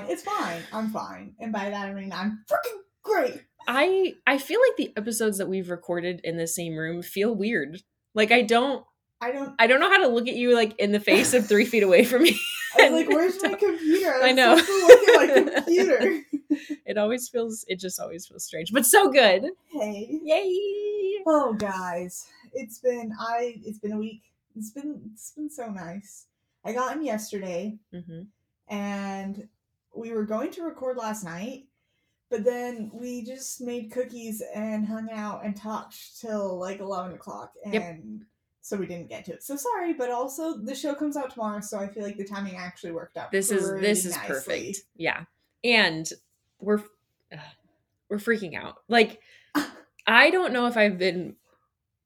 fine. It's fine. I'm fine. And by that I mean I'm freaking great. I I feel like the episodes that we've recorded in the same room feel weird. Like I don't I don't. I don't know how to look at you like in the face of three feet away from me. I was like, "Where's my computer?" I know. look at my computer. It always feels it just always feels strange, but so good. hey. Yay! Oh, guys, it's been I. It's been a week. It's been it's been so nice. I got him yesterday, hmm and we were going to record last night, but then we just made cookies and hung out and talked till like eleven o'clock, and Yep. so we didn't get to it. So sorry, but also the show comes out tomorrow, so I feel like the timing actually worked out. This is this is nicely. perfect. Yeah, and we're ugh, we're freaking out. Like I don't know if I've been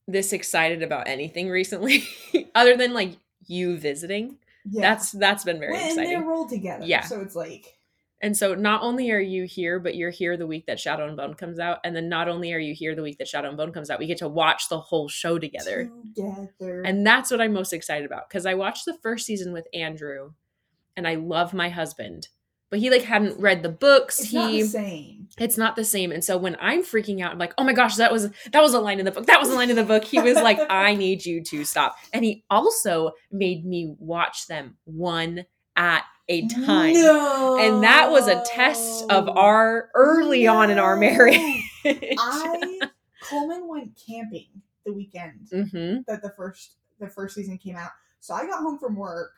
this excited about anything recently, other than like you visiting. Yeah. That's that's been very Well, and exciting. they're rolled together. Yeah. So it's like And so not only are you here, but you're here the week that Shadow and Bone comes out. And then not only are you here the week that Shadow and Bone comes out, we get to watch the whole show together. together. And that's what I'm most excited about. Because I watched the first season with Andrew and I love my husband. But he like hadn't read the books. it's he not the same. it's not the same. And so when I'm freaking out, I'm like, oh my gosh, that was that was a line in the book. That was a line in the book. He was like, I need you to stop. And he also made me watch them one at a time. No. And that was a test of our early on in our marriage. I Coleman went camping the weekend hmm that the first the first season came out. So I got home from work,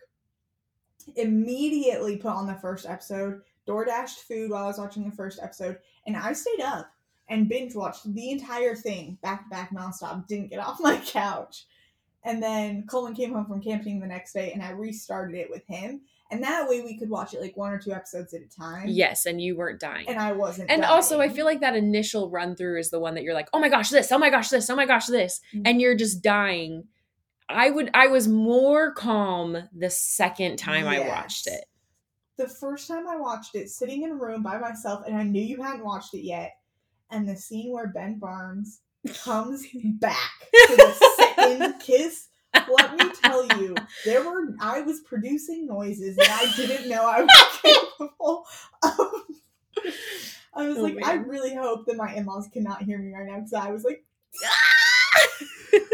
immediately put on the first episode, door dashed food while I was watching the first episode, and I stayed up and binge watched the entire thing back to back nonstop. Didn't get off my couch. And then Coleman came home from camping the next day and I restarted it with him. And that way we could watch it like one or two episodes at a time. Yes, and you weren't dying. And I wasn't. and also, I feel like that initial run through is the one that you're like, oh my gosh, this, oh my gosh, this, oh my gosh, this, Mm. and you're just dying. I would, I was more calm the second time I watched it. the first time I watched it, sitting in a room by myself, and I knew you hadn't watched it yet, and the scene where Ben Barnes comes back for the second kiss. Let me tell you, there were I was producing noises that I didn't know I was capable of. I was Oh, like, I really hope that my in-laws cannot hear me right now because I was like,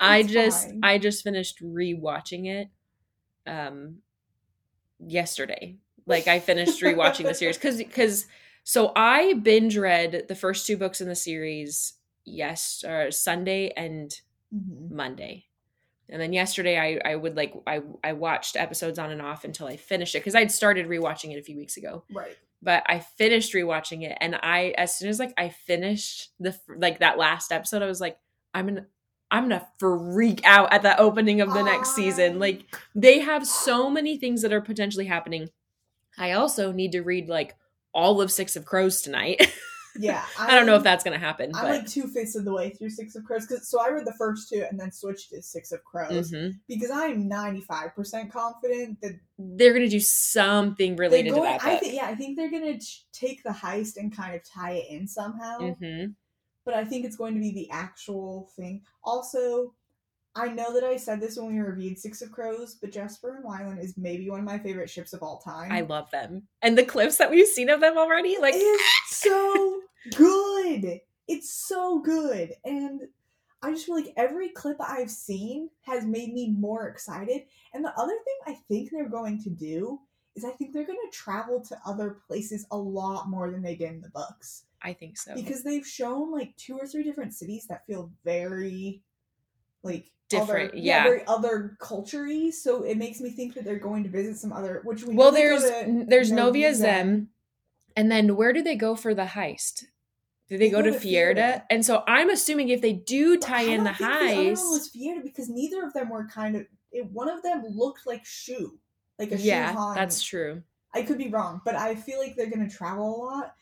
I just, fine. I just finished rewatching it, um, yesterday. Like I finished rewatching the series because, because, so I binge read the first two books in the series. Yes, uh, Sunday and Mhm. Monday. And then yesterday I I would like I I watched episodes on and off until I finished it because I'd started rewatching it a few weeks ago. right. But I finished rewatching it and I as soon as like I finished the like that last episode I was like I'm gonna I'm gonna freak out at the opening of the next season. Like they have so many things that are potentially happening. I also need to read like all of Six of Crows tonight. Yeah, I don't know if that's gonna happen, I'm but like two fifths of the way through Six of Crows because so I read the first two and then switched to Six of Crows Mhm. because I'm 95 percent confident that they're gonna do something related going. to that I think yeah, I think they're gonna ch- take the heist and kind of tie it in somehow. hmm But I think it's going to be the actual thing. Also, I know that I said this when we reviewed Six of Crows, but Jesper and Wylan is maybe one of my favorite ships of all time. I love them. And the clips that we've seen of them already, like so good. It's so good. And I just feel like every clip I've seen has made me more excited. And the other thing I think they're going to do is I think they're going to travel to other places a lot more than they did in the books. I think so. Because they've shown like two or three different cities that feel very like Different, other, yeah. very other culture So it makes me think that they're going to visit some other which we well, know they go there's there's Novyi Novyi Zem, and then where do they go for the heist? Do they, They go, go to to Fierda? Fierda. And so I'm assuming if they do tie in the think The was Fiera because neither of them were kind of. One of them looked like shoe, like a yeah, shoe that's true. I could be wrong, but I feel like they're gonna travel a lot,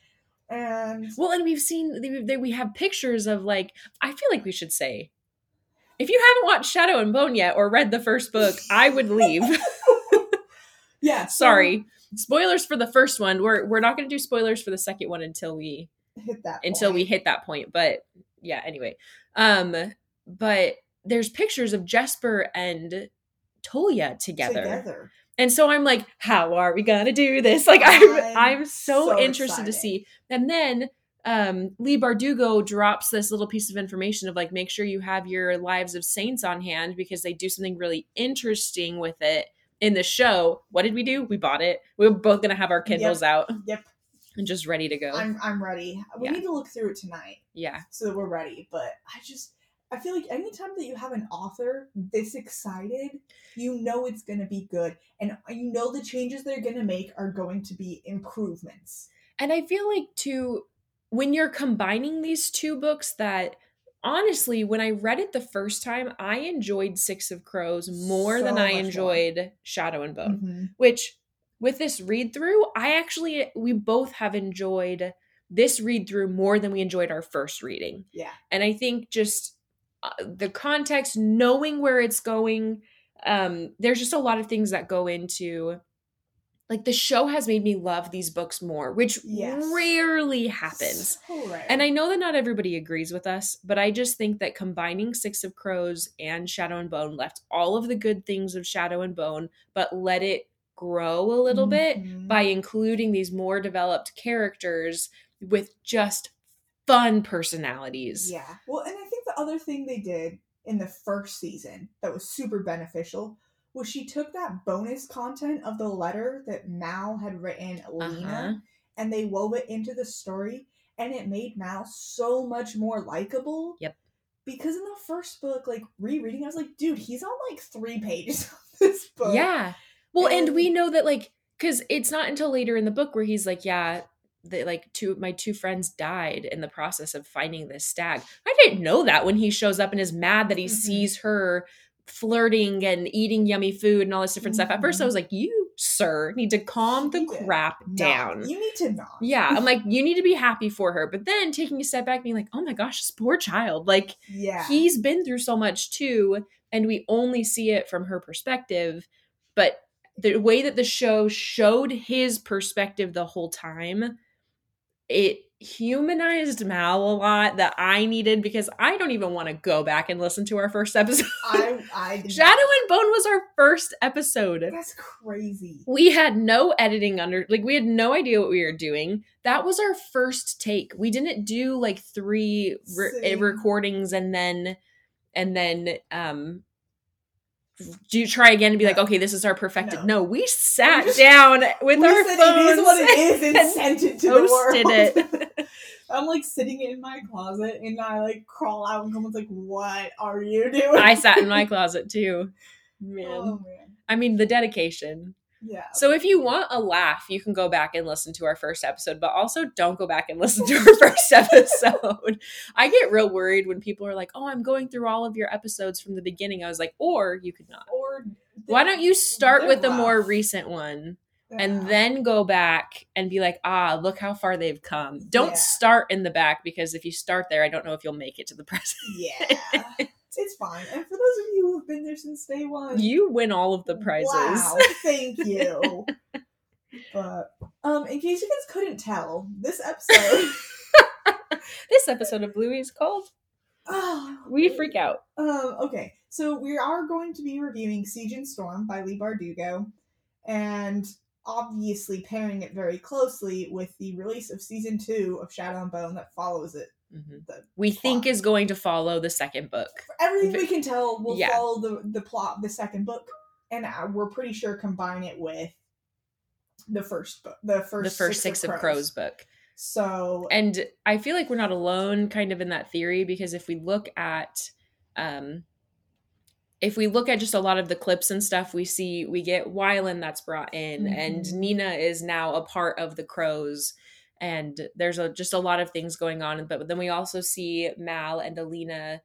and Well, and we've seen we have pictures of like I feel like we should say, if you haven't watched Shadow and Bone yet or read the first book, I would leave. yeah. so- Sorry, spoilers for the first one. We're we're not going to do spoilers for the second one until we hit that until we point. hit that point but yeah anyway um but there's pictures of Jesper and Tolya together. together. And so I'm like, how are we gonna do this? Like I'm I'm I'm so, so interested to see. And then um Leigh Bardugo drops this little piece of information of like make sure you have your lives of saints on hand because they do something really interesting with it in the show. What did we do? We bought it. We were both gonna have our Kindles out Yep, and just ready to go. I'm I'm ready. We Yeah. need to look through it tonight yeah. so that we're ready. But I just I feel like anytime that you have an author this excited, you know it's gonna be good, and you know the changes they're gonna make are going to be improvements. And I feel like too when you're combining these two books that honestly when I read it the first time I enjoyed Six of Crows more So than I much more. enjoyed Shadow and Bone. Mhm. Which with this read through, I actually we both have enjoyed this read through more than we enjoyed our first reading. Yeah. And I think just uh, the context, knowing where it's going, um, there's just a lot of things that go into. Like the show has made me love these books more, which Yes. rarely happens. So rare. And I know that not everybody agrees with us, but I just think that combining Six of Crows and Shadow and Bone left all of the good things of Shadow and Bone, but let it grow a little bit Mhm. by including these more developed characters with just fun personalities. Yeah. Well, and I think the other thing they did in the first season that was super beneficial was she took that bonus content of the letter that Mal had written Lena Uh-huh. and they wove it into the story and it made Mal so much more likable. Yep. Because in the first book, like rereading, I was like, dude, he's on like three pages of this book. Yeah. Well, and, And- we know that like cuz it's not until later in the book where he's like, yeah, that like two my two friends died in the process of finding this stag. I didn't know that when he shows up and is mad that he Mhm. sees her flirting and eating yummy food and all this different stuff. At first I Mhm. was like, "You, sir, need to calm the crap down." You need to not. Yeah, I'm like, you need to be happy for her. But then taking a step back, being like, oh my gosh, this poor child. Like, Yeah. he's been through so much too, and we only see it from her perspective. But the way that the show showed his perspective the whole time, it humanized Mal a lot that I needed because I don't even want to go back and listen to our first episode. I, I Shadow and Bone was our first episode. That's crazy. we had no editing under like we had no idea what we were doing. That was our first take. We didn't do like three re- eh, recordings and then and then um do you try again and be like okay this is our perfected No. no, we sat just- down with our said phones it is what it is and, sent it to the world. it. I'm like sitting in my closet and I like crawl out and someone's like, "What are you doing?" i sat in my closet too man Oh man, i mean the dedication yeah. So if you want a laugh, you can go back and listen to our first episode, but also don't go back and listen to our first episode. I get real worried when people are like, "Oh, I'm going through all of your episodes from the beginning." I was like, "Or you could not. Or Why don't you start with the more recent one Yeah. and then go back and be like, "Ah, look how far they've come." Don't Yeah. start in the back because if you start there, I don't know if you'll make it to the present. yeah, it's fine. And for those of you who have been there since day one, You win all of the prizes. Wow, thank you. but um, in case you guys couldn't tell, this episode, this episode of Bluey is called oh, We Freak Out. Um, okay, so we are going to be reviewing Siege and Storm by Leigh Bardugo, and obviously pairing it very closely with the release of season two of Shadow and Bone that follows it. Mhm. The We think is going to follow the second book. Everything we can tell, will Yeah. follow the the plot of the second book, and uh, we're pretty sure combine it with the first book, the first the first Six, of, Crows. book. So And I feel like we're not alone kind of in that theory because if we look at um if we look at just a lot of the clips and stuff, we see we get Wylan that's brought in and Mhm. Nina is now a part of the crows and there's a, just a lot of things going on but then we also see Mal and Alina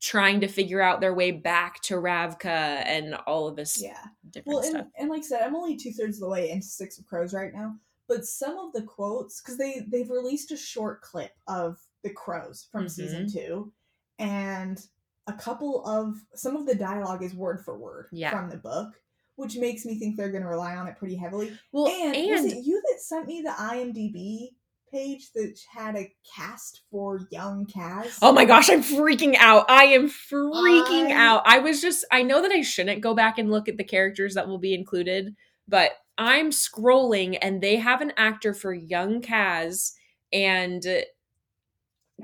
trying to figure out their way back to Ravka and all of this yeah. different Well, and, stuff. and like I said, I'm only two thirds of the way into Six of Crows right now. But some of the quotes, because they they've released a short clip of the crows from season Mm-hmm. two, and a couple of some of the dialogue is word for word Yeah. from the book, which makes me think they're going to rely on it pretty heavily. Well, and, and, was it you that sent me the IMDb page that had a cast for young Kaz. Oh my gosh, I'm freaking out. I am freaking I- out. I was just, I know that I shouldn't go back and look at the characters that will be included, but I'm scrolling and they have an actor for young Kaz and And-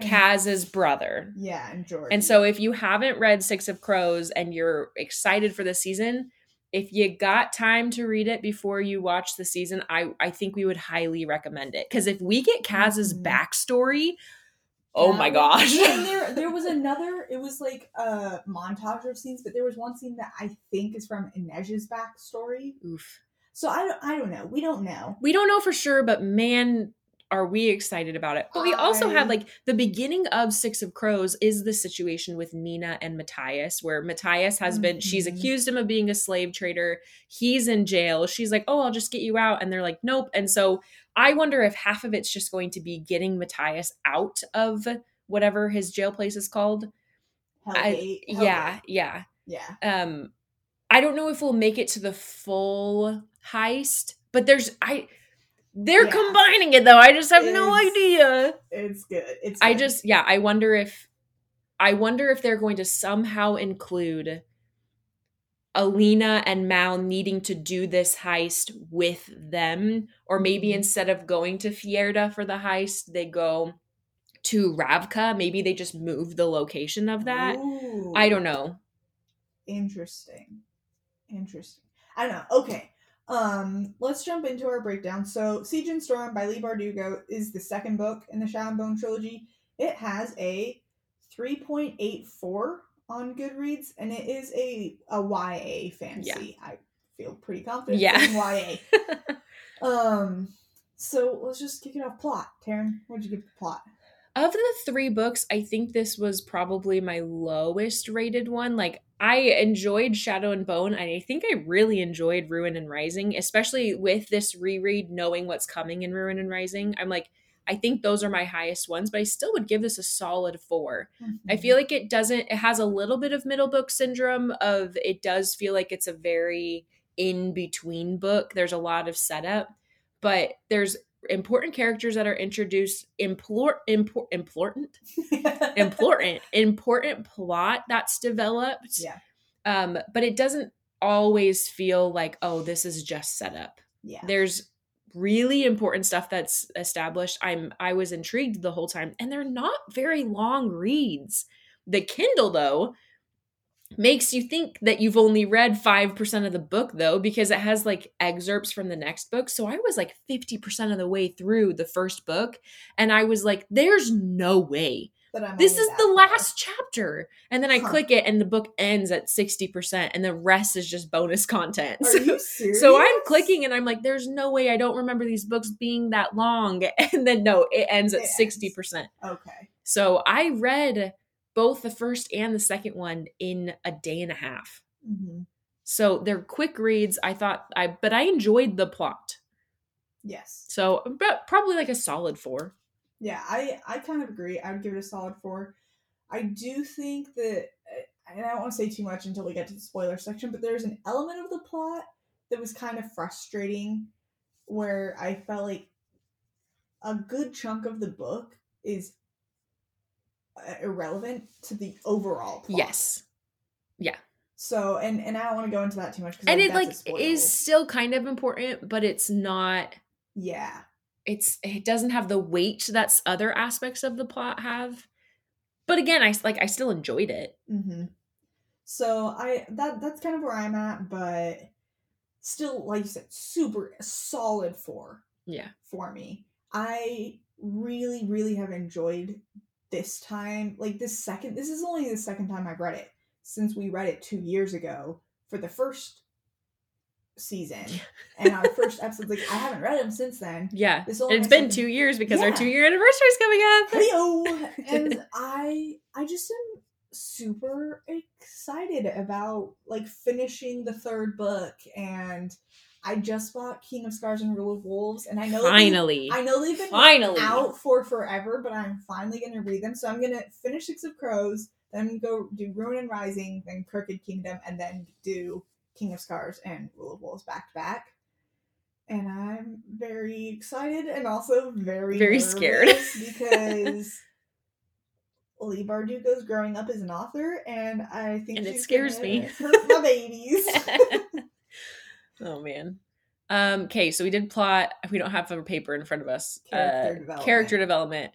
Kaz's brother. Yeah, and George. And so if you haven't read Six of Crows and you're excited for the season, if you got time to read it before you watch the season, I I think we would highly recommend it. Because if we get Kaz's Mhm. backstory, oh my and gosh. there, there was another. It was like a montage of scenes, but there was one scene that I think is from Inej's backstory. Oof. So I don't, I don't know. We don't know. We don't know for sure, but man, are we excited about it. But we also had like the beginning of Six of Crows is the situation with Nina and Matthias, where Matthias has been, she's Mhm. accused him of being a slave trader. He's in jail. She's like, oh, I'll just get you out. And they're like, nope. And so I wonder if half of it's just going to be getting Matthias out of whatever his jail place is called. I- yeah, yeah. Yeah. um i don't know if we'll make it to the full heist but there's i they're Yeah. combining it though i just have no idea It's good. It's. i just yeah i wonder if i wonder if they're going to somehow include alina and mal needing to do this heist with them or maybe Mhm. instead of going to fierda for the heist they go to ravka maybe they just move the location of that Ooh. i don't know Interesting. Interesting. I don't know. Okay. Um, let's jump into our breakdown. So, Siege and Storm by Leigh Bardugo is the second book in the Shadow and Bone trilogy. It has a 3.84 on Goodreads, and it is a, a YA fantasy. I feel pretty confident Yeah. saying YA. Um, so let's just kick it off. Plot. Taryn, what'd you give the plot? Of the three books, I think this was probably my lowest rated one. Like, I enjoyed Shadow and Bone, and I think I really enjoyed Ruin and Rising, especially with this reread, knowing what's coming in Ruin and Rising. I'm like, I think those are my highest ones, but I still would give this a solid four. I mm-hmm. feel like it doesn't, it has a little bit of middle book syndrome of it does feel like it's a very in between book. There's a lot of setup, but there's important characters that are introduced, implor, impor, important, important, important plot that's developed. Yeah. Um, but it doesn't always feel like, oh, this is just set up. yeah. There's really important stuff that's established. I'm I was intrigued the whole time, and they're not very long reads. The Kindle though makes you think that you've only read 5% of the book though because it has like excerpts from the next book. So I was like 50% of the way through the first book and I was like there's no way. This is the far. last chapter. And then I Huh. click it and the book ends at 60% and the rest is just bonus content. So- so I'm clicking and I'm like, there's no way I don't remember these books being that long. And then no, it ends at ends. 60%. Okay. So I read both the first and the second one in a day and a half. hmm So they're quick reads. I thought I but I enjoyed the plot. Yes. So but probably like a solid four. Yeah, I I kind of agree. I would give it a solid four. I do think that, uh, and I don't want to say too much until we get to the spoiler section, but there's an element of the plot that was kind of frustrating, where I felt like a good chunk of the book is irrelevant to the overall plot. Yes. Yeah. So, and and I don't want to go into that too much because And it like is still kind of important, but it's not yeah. it's it doesn't have the weight that's other aspects of the plot have. But again, I like I still enjoyed it. Mm-hmm. So I that that's kind of where I'm at, but still, like you said, super solid four Yeah. for me. I really, really have enjoyed this time. Like this second, this is only the second time I've read it since we read it two years ago for the first season and our first episode. Like I haven't read them since then. Yeah. This only It's been second- two years because our two year anniversary is coming up. Heyo! and I I just am super excited about like finishing the third book and I just bought King of Scars and Rule of Wolves and I know Finally. I know they've been Finally. out for forever, but I'm finally gonna read them. So I'm gonna finish Six of Crows, then go do Ruin and Rising, then Crooked Kingdom, and then do King of Scars and Rule of Wolves back to back. and I'm very excited and also very Very scared. because Leigh Bardugo's growing up as an author, and I think And it scares me. Hurt my babies. oh man. Um, okay, so we did plot. We don't have a paper in front of us. Character Uh, development. Character development.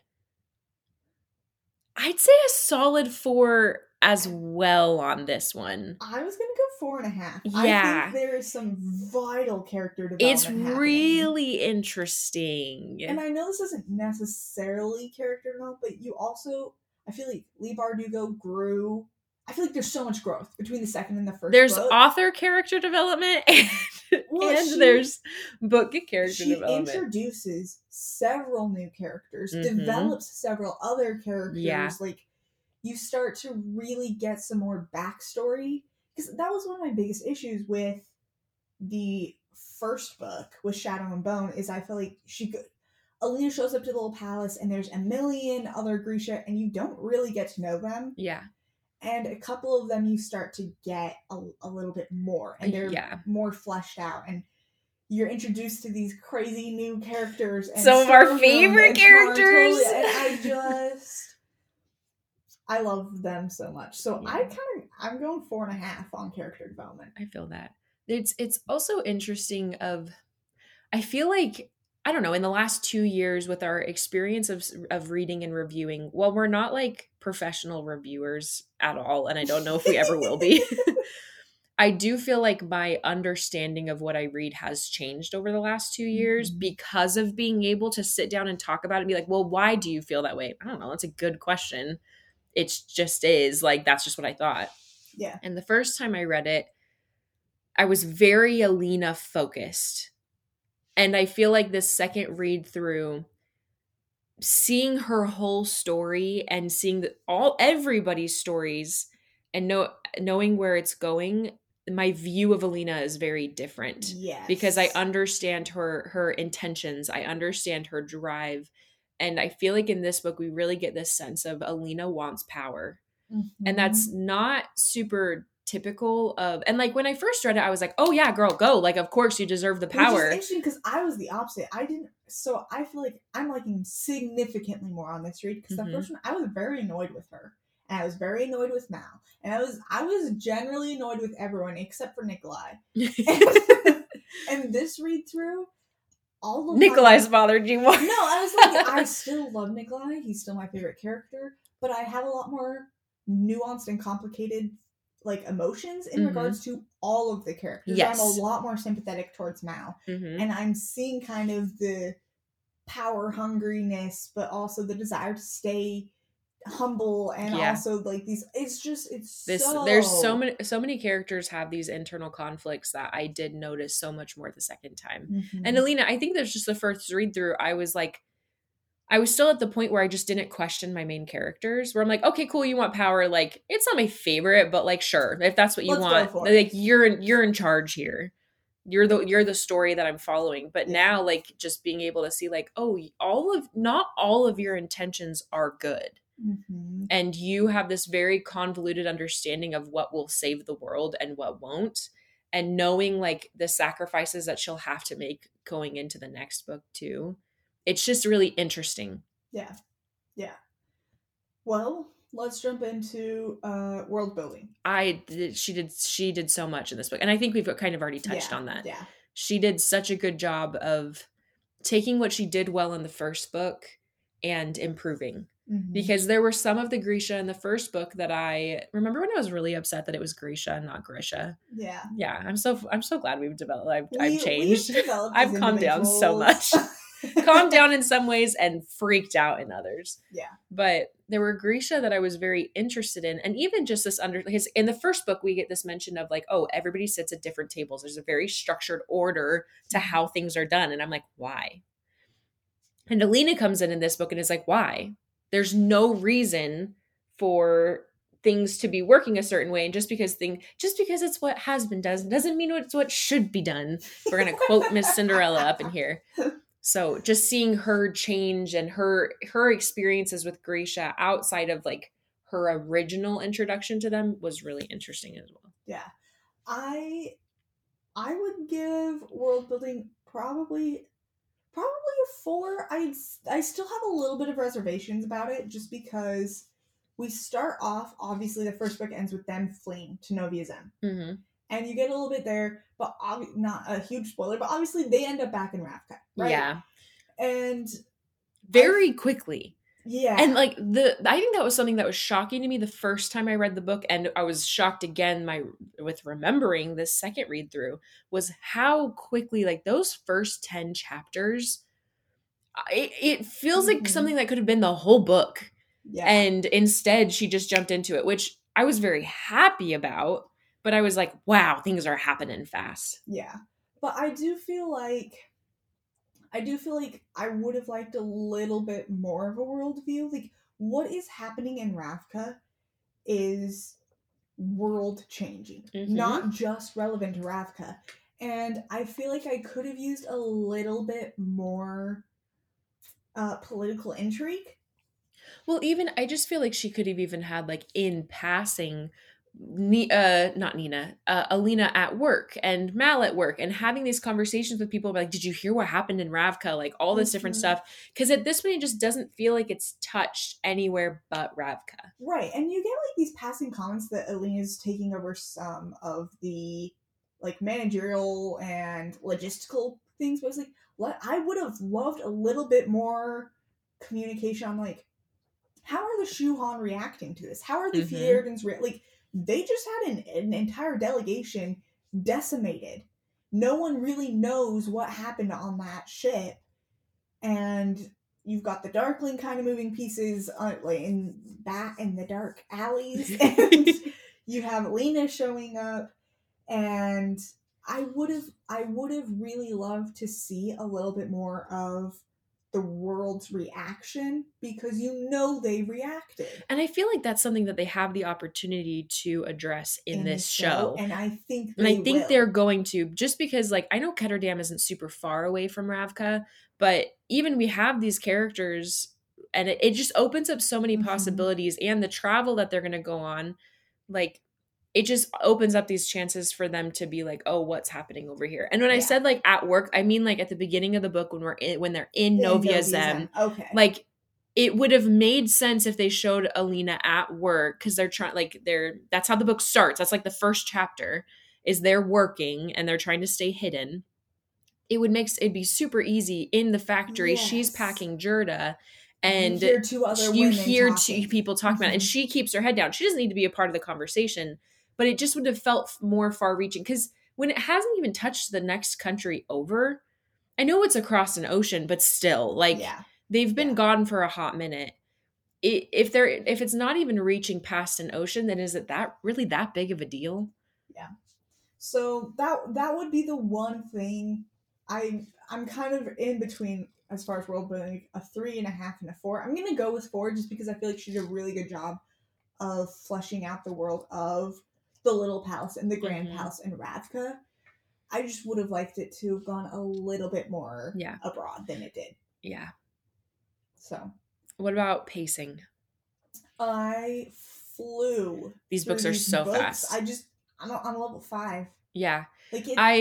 I'd say a solid four as well on this one. I was gonna go four and a half. I Yeah. think there is some vital character development. It's happening. really interesting. and I know this isn't necessarily character development, but you also I feel like Leigh Bardugo grew. I feel like there's so much growth between the second and the first. there's book. author character development Well, and she- there's book character she development. introduces several new characters, Mhm. develops several other characters. Yeah. Like you start to really get some more backstory because that was one of my biggest issues with the first book with Shadow and Bone is I feel like she go- Alina shows up to the little palace and there's a million other Grisha and you don't really get to know them yeah. And a couple of them you start to get a, a little bit more and they're Yeah. more fleshed out and you're introduced to these crazy new characters and Some of our favorite characters. And i just i love them so much so i kind of i'm going four and a half on character development I feel that. It's it's also interesting of I feel like I don't know, in the last 2 years with our experience of of reading and reviewing, well we're not like professional reviewers at all and I don't know if we ever will be. I do feel like my understanding of what I read has changed over the last 2 years Mhm. because of being able to sit down and talk about it and be like, "Well, why do you feel that way?" I don't know, that's a good question. It just is like that's just what I thought. yeah And the first time I read it, I was very Alina focused. And I feel like this second read through, seeing her whole story and seeing the, all everybody's stories and know knowing where it's going, my view of Alina is very different yes because I understand her her intentions. I understand her drive. And I feel like in this book we really get this sense of Alina wants power and that's Mm-hmm. not super typical of and like when i first read it i was like oh yeah girl go like of course you deserve the power interesting because I was the opposite. I didn't. So I feel like I'm liking significantly more on this read because Mhm. the first one I was very annoyed with her, and I was very annoyed with Mal, and I was I was generally annoyed with everyone except for Nikolai. and this read through, all of my- nikolai's bothered you more No, I was like, I still love Nikolai. He's still my favorite character, but I have a lot more nuanced and complicated like emotions in Mhm. regards to all of the characters. Yes. I'm a lot more sympathetic towards Mal, Mhm. and I'm seeing kind of the power hungriness, but also the desire to stay humble and Yeah. also like these. It's just it's this so, there's so many so many characters have these internal conflicts that i did notice so much more the second time Mhm. and alina i think there's just the first read through i was like I was still at the point where I just didn't question my main characters. Where I'm like, okay, cool, you want power. Like, it's not my favorite, but like, sure, if that's what you Let's want, like, you're in, you're in charge here. You're the you're the story that I'm following. But Yeah. now, like, just being able to see, like, oh, all of not all of your intentions are good, Mhm. and you have this very convoluted understanding of what will save the world and what won't, and knowing like the sacrifices that she'll have to make going into the next book too. It's just really interesting. Yeah. Yeah. Well, let's jump into uh world building. I did, she did she did so much in this book, and I think we've kind of already touched Yeah, on that. Yeah. She did such a good job of taking what she did well in the first book and improving. Mhm. Because there were some of the Grisha in the first book that I remember when I was really upset that it was Grisha and not Grisha. yeah. Yeah, I'm so I'm so glad we've developed. I've, We- I've changed. I've calmed down so individuals. calmed down in some ways and freaked out in others. Yeah. But there were Grisha that I was very interested in. And even just this under because in the first book we get this mention of like, oh, everybody sits at different tables. There's a very structured order to mm-hmm. how things are done. And I'm like, why? And Alina comes in in this book and is like, why? There's no reason for things to be working a certain way and just because thing just because it's what has been done doesn't mean it's what should be done we're gonna quote miss cinderella up in here so just seeing her change and her her experiences with Grisha outside of like her original introduction to them was really interesting as well. Yeah. I I would give world building probably probably a four. I I still have a little bit of reservations about it, just because we start off. Obviously, the first book ends with them fleeing to Novyi Zem, hmm and you get a little bit there, but obvi- not a huge spoiler. But obviously, they end up back in Ravka, right? Yeah. and Very quickly. yeah, And like the I think that was something that was shocking to me the first time I read the book and I was shocked again my with remembering this second read through was how quickly like those first 10 chapters it, it feels like Mhm. something that could have been the whole book yeah, and instead she just jumped into it which I was very happy about but I was like wow things are happening fast. Yeah. But I do feel like I do feel like I would have liked a little bit more of a worldview. Like what is happening in Ravka is world changing, Mhm. not just relevant to Ravka. And I feel like I could have used a little bit more uh, political intrigue. Well, even I just feel like she could have even had like in passing, Ni- uh, not Nina, uh, Alina at work and Mal at work, and having these conversations with people like, "Did you hear what happened in Ravka?" Like all this different Mhm. stuff. Because at this point, it just doesn't feel like it's touched anywhere but Ravka. Right, and you get like these passing comments that Alina's taking over some of the like managerial and logistical things, but it's like what I would have loved a little bit more communication on like how are the Shu Han reacting to this? How are the mm re- like they just had an, an entire delegation decimated. No one really knows what happened on that ship, and you've got the Darkling kind of moving pieces uh, like in back in the dark alleys, and you have Lena showing up, and I would have I would have really loved to see a little bit more of the world's reaction because you know they reacted and I feel like that's something that they have the opportunity to address in, the this show. and I think And I think will. they're going to just because like I know Ketterdam isn't super far away from Ravka, but even we have these characters and it, it just opens up so many Mhm. possibilities and the travel that they're gonna go on, like it just opens up these chances for them to be like, oh, what's happening over here? And when I said like at work, I mean like at the beginning of the book when we're in when they're in In Novyi. Okay. Like it would have made sense if they showed Alina at work because they're trying like they're that's how the book starts. That's like the first chapter is they're working and they're trying to stay hidden. It would make it'd be super easy in the factory. She's packing Jurda you and hear two other you hear two people talking about it and Mhm. she keeps her head down. She doesn't need to be a part of the conversation, but it just would have felt more far reaching because when it hasn't even touched the next country over, I know it's across an ocean, but still, like yeah. they've been Yeah. gone for a hot minute I if they're if it's not even reaching past an ocean then is it that really that big of a deal Yeah. So that that would be the one thing I I'm kind of in between as far as world building, a three and a half and a four. I'm gonna go with four just because I feel like she did a really good job of fleshing out the world of the little palace and the grand Mhm. palace in Ravka. I just would have liked it to have gone a little bit more Yeah. abroad than it did. yeah So what about pacing I flew. these books are these so books. fast I just I'm on level five. yeah Like it, i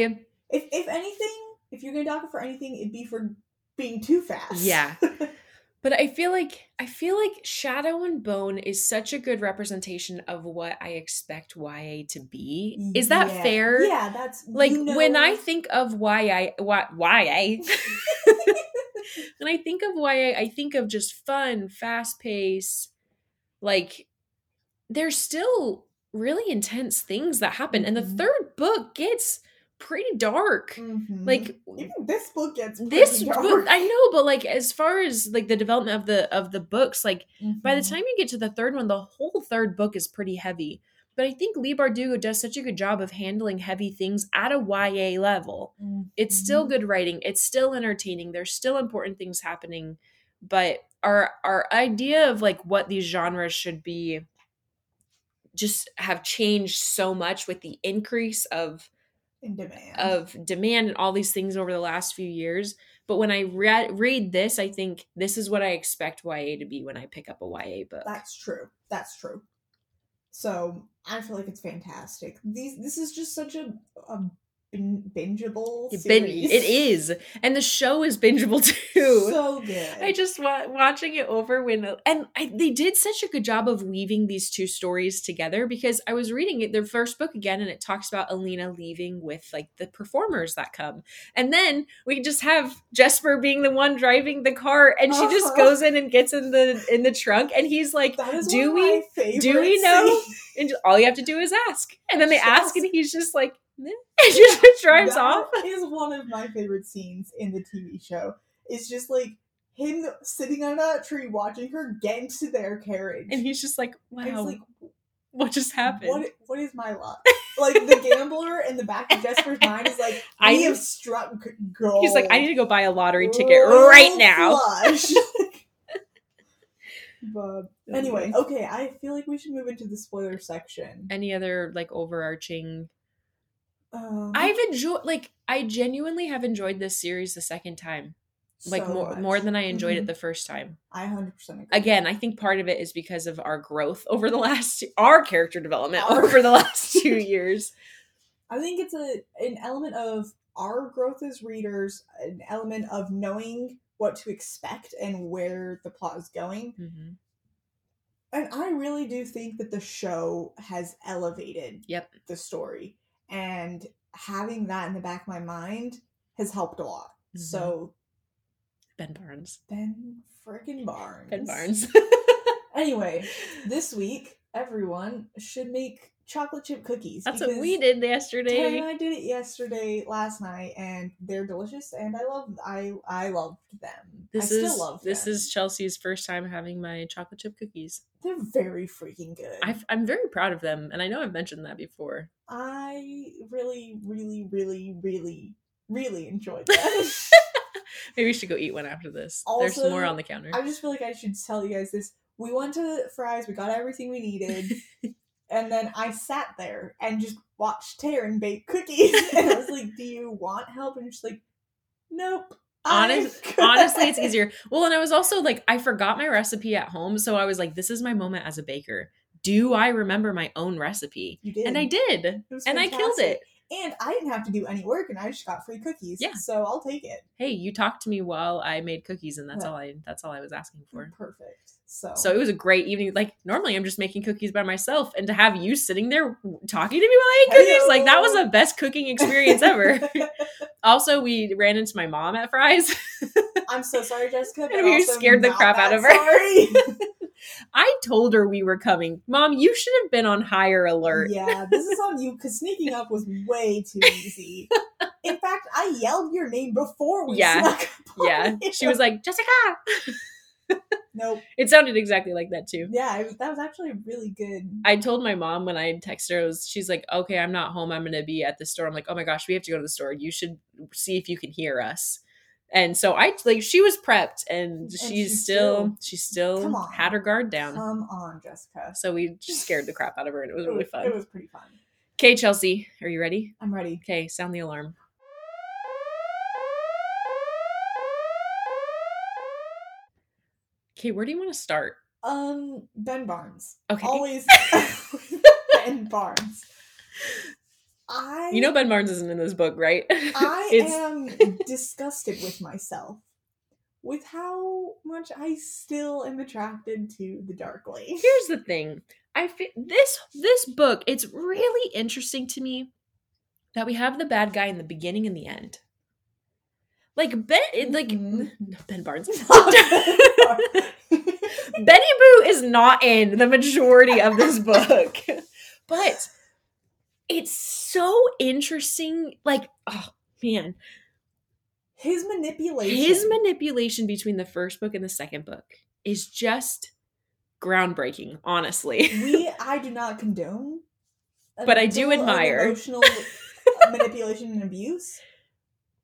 if if anything, if you're gonna dock it for anything, it'd be for being too fast. Yeah. but i feel like i feel like shadow and bone is such a good representation of what i expect ya to be is that Yeah. fair Yeah, that's like you know- when i think of ya why ya when I think of YA, I think of just fun, fast pace. Like, there's still really intense things that happen. And the Mhm. third book gets pretty dark. Mhm. Like, even this book gets this book. I know, but like as far as like the development of the of the books, like by the Mhm. time you get to the third one, the whole third book is pretty heavy. But I think Leigh Bardugo does such a good job of handling heavy things at a YA level it's still Mhm. good writing it's still entertaining there's still important things happening but our our idea of like what these genres should be just have changed so much with the increase of in demand. of demand and all these things over the last few years but when i read read this i think this is what i expect ya to be when i pick up a ya book That's true. That's true. So I feel like it's fantastic. These this is just such a a bin- bingeable series. it is, and the show is bingeable too. so good. I just wa- watching it over when and I, they did such a good job of weaving these two stories together because I was reading it their first book again and it talks about Alina leaving with like the performers that come and then we just have Jesper being the one driving the car and she just Uh-huh. goes in and gets in the in the trunk and he's like do we- do we know? and just- all you have to do is ask and then they ask and he's just like She just drives That off is one of my favorite scenes in the TV show. It's just like him sitting on that tree watching her get into their carriage. and he's just like wow like, what just happened what what is my luck? like the gambler in the back of Jesper's mind is like, I- have struck gold. He's like, I need to go buy a lottery ticket right now. but anyway, okay, I feel like we should move into the spoiler section. any other like overarching? Um, I've enjoyed like I genuinely have enjoyed this series the second time, like so more much. more than I enjoyed Mhm. it the first time. I hundred percent agree. Again, I think part of it is because of our growth over the last our character development Our- over the last two years. I think it's a an element of our growth as readers, an element of knowing what to expect and where the plot is going. Mhm. And I really do think that the show has elevated Yep. the story. And having that in the back of my mind has helped a lot. Mhm. So Ben Barnes. Ben frickin' Barnes. Ben Barnes. Anyway, this week everyone should make chocolate chip cookies. That's what we did yesterday. and I did it yesterday, last night, and they're delicious, and I love, I, I loved them. This I is still love this them. is Chelsea's first time having my chocolate chip cookies. They're very freaking good. I've, I'm very proud of them, and I know I've mentioned that before. I really, really, really, really, really enjoyed them. Maybe we should go eat one after this. There's more on the counter. I just feel like I should tell you guys this. We went to Fry's, we got everything we needed, and then I sat there and just watched Taryn bake cookies. and I was like, "Do you want help?" And she's like, "Nope." Honest, honestly, it's easier. Well, and I was also like, I forgot my recipe at home, so I was like, this is my moment as a baker. Do I remember my own recipe? You did, And I did, and I killed it. And I didn't have to do any work, and I just got free cookies. Yeah. so I'll take it. Hey, you talked to me while I made cookies, and that's Yeah. all I that's all I was asking for. Perfect. So, So it was a great evening. Like normally, I'm just making cookies by myself, and to have you sitting there talking to me while I ate cookies, like that was the best cooking experience ever. also, we ran into my mom at Fry's. I'm so sorry, Jessica. But And we also scared the crap out of her. Sorry. I told her we were coming. Mom, you should have been on higher alert. yeah, this is on you because sneaking up was way too easy. In fact, I yelled your name before we Yeah. snuck up Yeah. you. She was like, Jessica. Nope. It sounded exactly like that too. Yeah, was, that was actually really good. I told my mom when I texted her, was, she's like, okay, I'm not home. I'm going to be at the store. I'm like, oh my gosh, we have to go to the store. You should see if you can hear us. And so I like she was prepped and, she's she still, still- she still on. had her guard down. Come on, Jessica. so we just scared the crap out of her and it was It really fun. It was pretty fun. Okay, Chelsea, are you ready? I'm ready. Okay, sound the alarm. Okay, where do you want to start? Um, Ben Barnes. Okay. Always Ben Barnes. I You know Ben Barnes isn't in this book, right? I am disgusted with myself with how much I still am attracted to the Darkling. Here's the thing. I feel this this book, it's really interesting to me that we have the bad guy in the beginning and the end. Like Ben like Mhm. Ben Barnes. Benny Boo is not in the majority of this book. But it's so interesting. Like, oh man, His manipulation. his manipulation between the first book and the second book is just groundbreaking, honestly. we I do not condone. But I do admire. emotional manipulation and abuse.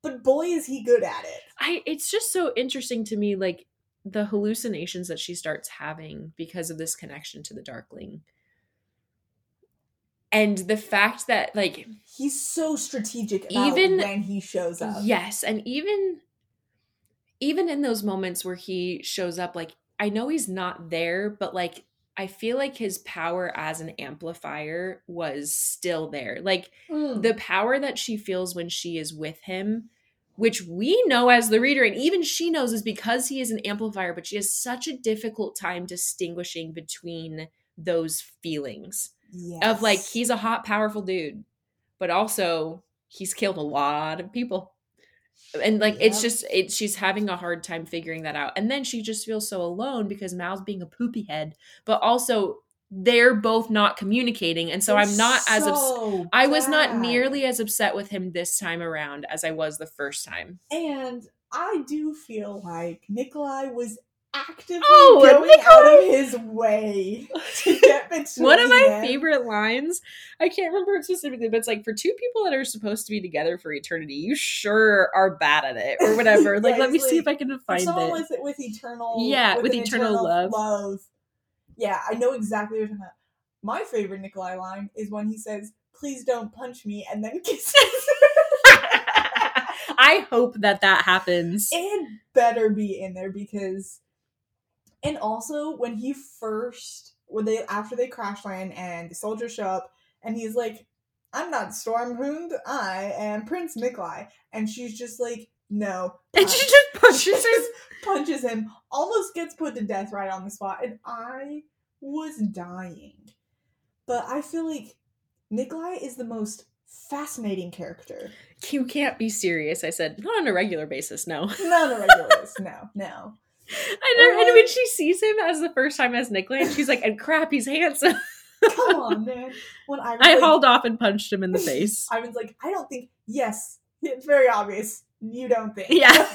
But boy is he good at it. I it's just so interesting to me like the hallucinations that she starts having because of this connection to the darkling. And the fact that like He's so strategic about Even- when he shows up. Yes, and even even in those moments where he shows up like I know he's not there, but like I feel like his power as an amplifier was still there. Like Mm. the power that she feels when she is with him, which we know as the reader, and even she knows is because he is an amplifier, but she has such a difficult time distinguishing between those feelings of like he's a hot, powerful dude, but also he's killed a lot of people. And like it's just it she's having a hard time figuring that out. And then she just feels so alone because Mal's being a poopy head, but also they're both not communicating. And so I'm It's not as ups- I was not nearly as upset with him this time around as I was the first time. And I do feel like Nikolai was actively Oh, going Nikolai- out of his way to get between One of my them. favorite lines, I can't remember it specifically, but it's like for two people that are supposed to be together for eternity, you sure are bad at it or whatever. like, Yeah, let me it's see if I can find it. with with eternal Yeah, with an eternal love. love. Yeah, I know exactly what you're talking about. My favorite Nikolai line is when he says, "Please don't punch me," and then kisses. I hope that that happens. it better be in there because and also when he first when they after they crash land and the soldiers show up and he's like i'm not Sturmhond i am prince nikolai and she's just like no And she just punches him. just punches him almost gets put to death right on the spot and i was dying but i feel like nikolai is the most fascinating character You can't be serious. I said, not on a regular basis, no. not on a regular basis no no I know, and when she sees him as the first time as Nikolai, and she's like, and crap, he's handsome. Come on, man. When I I like, hauled off and punched him in the face. I was like, I don't think. Yes, it's very obvious. You don't think. Yeah.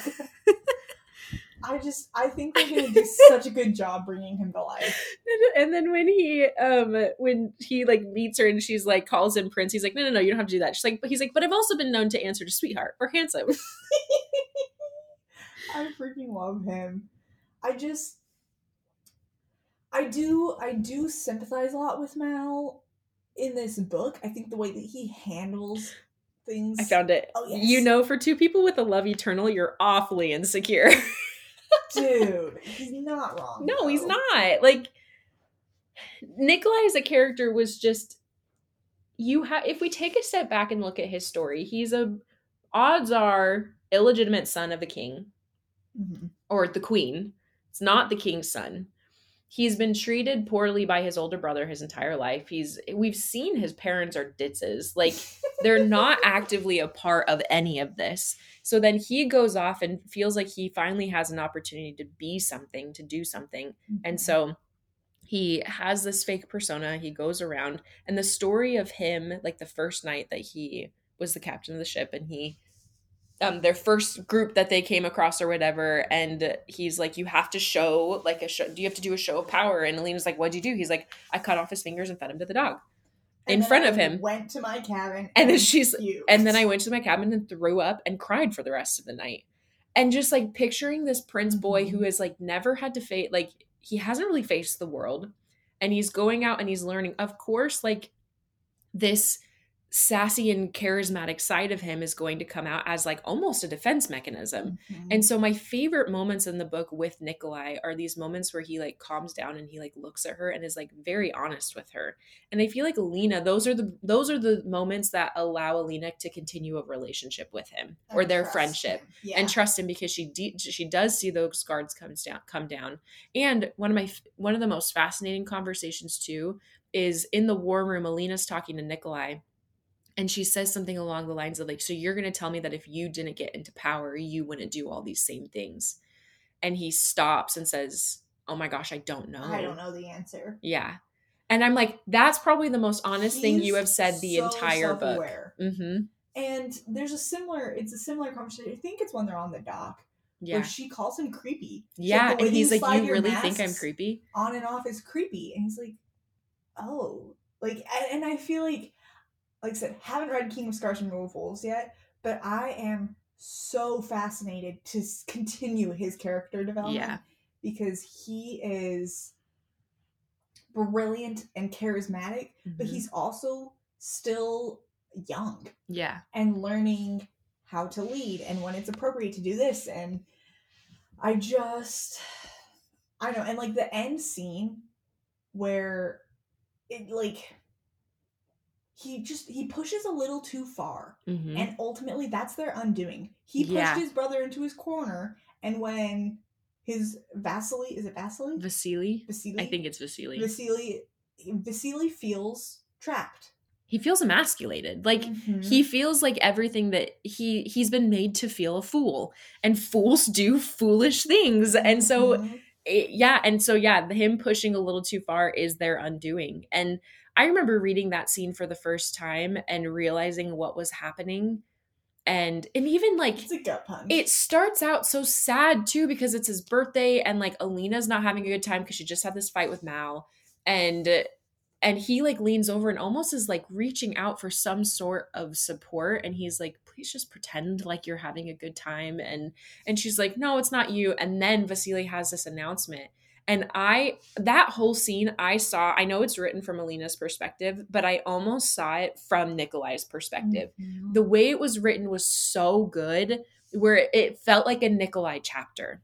I just, I think they're gonna do such a good job bringing him to life. And then when he um when he like meets her and she's like calls him prince, he's like, no no no, you don't have to do that. She's like, but he's like, but I've also been known to answer to sweetheart or handsome. I freaking love him. I just, I do, I do sympathize a lot with Mal in this book. I think the way that he handles things. I found it. Oh, yes. You know, for two people with a love eternal, you're awfully insecure. dude, he's not wrong. no, he's not. Like Nikolai as a character was just you have if we take a step back and look at his story, he's a odds are illegitimate son of the king Mhm. or the queen. It's not the king's son. He's been treated poorly by his older brother his entire life. He's we've seen his parents are ditzes. Like they're not actively a part of any of this. So then he goes off and feels like he finally has an opportunity to be something, to do something. And Mhm. so he has this fake persona. He goes around, and the story of him, like the first night that he was the captain of the ship, and he, um, their first group that they came across or whatever, and he's like, "You have to show like a show. Do you have to do a show of power?" And Alina's like, "What'd you do?" He's like, "I cut off his fingers and fed him to the dog And in front I of him." Went to my cabin, And then she's- puked. And then I went to my cabin and threw up and cried for the rest of the night. And just like picturing this prince boy who Mhm. has like never had to face like he hasn't really faced the world and he's going out and he's learning. Of course, like this sassy and charismatic side of him is going to come out as like almost a defense mechanism. Mhm. And so my favorite moments in the book with Nikolai are these moments where he like calms down and he like looks at her and is like very honest with her. And I feel like Alina, those are the those are the moments that allow Alina to continue a relationship with him or their friendship. Yeah. and trust him because she de- she does see those guards comes down come down. And one of my one of the most fascinating conversations too is in the war room. Alina's talking to Nikolai, and she says something along the lines of like, "So you're going to tell me that if you didn't get into power, you wouldn't do all these same things?" And he stops and says, "Oh my gosh, I don't know. I don't know the answer. Yeah. And I'm like, that's probably the most honest thing you have said the so entire book. Mm-hmm. And there's a similar, it's a similar conversation. I think it's when they're on the dock Yeah. where she calls him creepy. She's Yeah. "The way And he's you like, You really think I'm creepy? On and off is creepy, and he's like, oh, like, and, and I feel like, like I said, haven't read King of Scars and Rule of Wolves yet, but I am so fascinated to continue his character development Yeah. because he is brilliant and charismatic, but Mhm. he's also still young Yeah. and learning how to lead and when it's appropriate to do this and i just i don't know and like the end scene where it like he just he pushes a little too far Mhm. and ultimately that's their undoing he pushed Yeah. his brother into his corner and when his Vasily is it Vasily Vasily. Vasily I think it's Vasily. Vasily Vasily feels trapped he feels emasculated. Like Mhm. he feels like everything that he he's been made to feel a fool, and fools do foolish things. And so Mhm. it- yeah and so yeah him pushing a little too far is their undoing and i remember reading that scene for the first time and realizing what was happening. And and even like it's a gut punch. it starts out so sad too because it's his birthday and like alina's not having a good time because she just had this fight with mal. And and he like leans over and almost is like reaching out for some sort of support. And he's like please just pretend like you're having a good time. And and she's like no it's not you. And then vasily has this announcement and i that whole scene i saw i know it's written from alina's perspective but i almost saw it from nikolai's perspective Mhm. the way it was written was so good where it felt like a nikolai chapter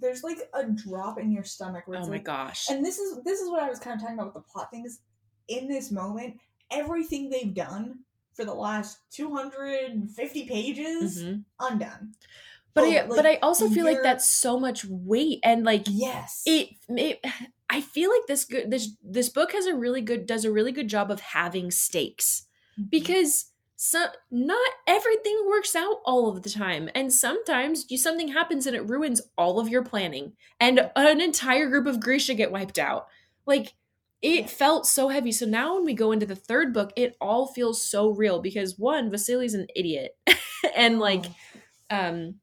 there's like a drop in your stomach where oh my like, gosh and this is this is what I was kind of talking about with the plot things. In this moment, everything they've done for the last 250 pages Mhm. undone. But Oh, i like, but i also feel like that's so much weight and like Yes. it, it i feel like this good this this book has a really good does a really good job of having stakes Mhm. because so not everything works out all of the time and sometimes you something happens and it ruins all of your planning and an entire group of grisha get wiped out like it Yeah. felt so heavy so now when we go into the third book it all feels so real because one vasily's an idiot and like Oh. um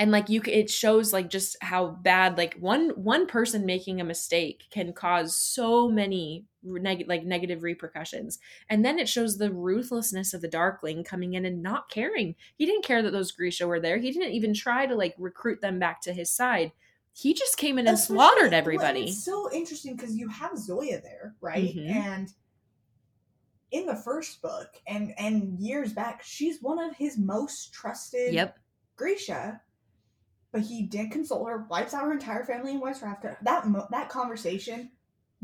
and like you it shows like just how bad like one one person making a mistake can cause so many neg- like negative repercussions. And then it shows the ruthlessness of the darkling coming in and not caring. He didn't care that those grisha were there. He didn't even try to like recruit them back to his side. He just came in and slaughtered everybody it's so interesting because you have Zoya there, right? Mhm. And in the first book and and years back, she's one of his most trusted yep. Grisha, but he did consult her, wipes out her entire family in West Ravka. That mo- that conversation,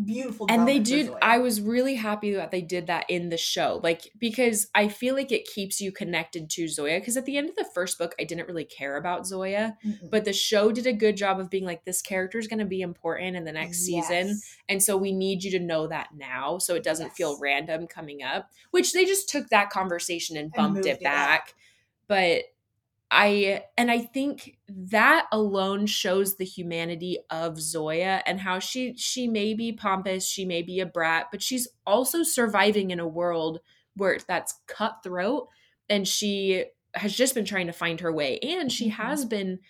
beautiful. and they did i was really happy that they did that in the show like because i feel like it keeps you connected to zoya because at the end of the first book i didn't really care about zoya Mm-mm. but the show did a good job of being like this character is going to be important in the next season and so we need you to know that now so it doesn't feel random coming up which they just took that conversation and bumped moved it it back but i and i think that alone shows the humanity of zoya and how she she may be pompous she may be a brat but she's also surviving in a world where that's cutthroat and she has just been trying to find her way and she Mhm. has been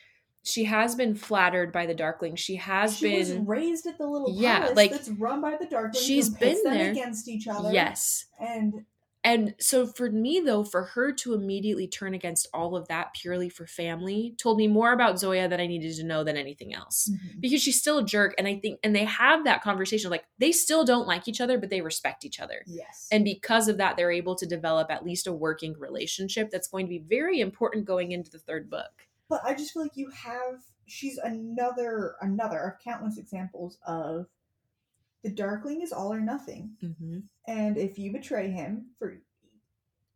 she has been flattered by the darkling she has she was been raised at the little Yeah, palace like, that's run by the Darkling. She's been there. against each other. yes and and so for me though for her to immediately turn against all of that purely for family told me more about zoya than i needed to know than anything else. Mm-hmm. Because she's still a jerk and i think and they have that conversation like they still don't like each other but they respect each other. Yes, and because of that they're able to develop at least a working relationship that's going to be very important going into the third book. But I just feel like you have she's another another of countless examples of the Darkling is all or nothing, mm-hmm. and if you betray him for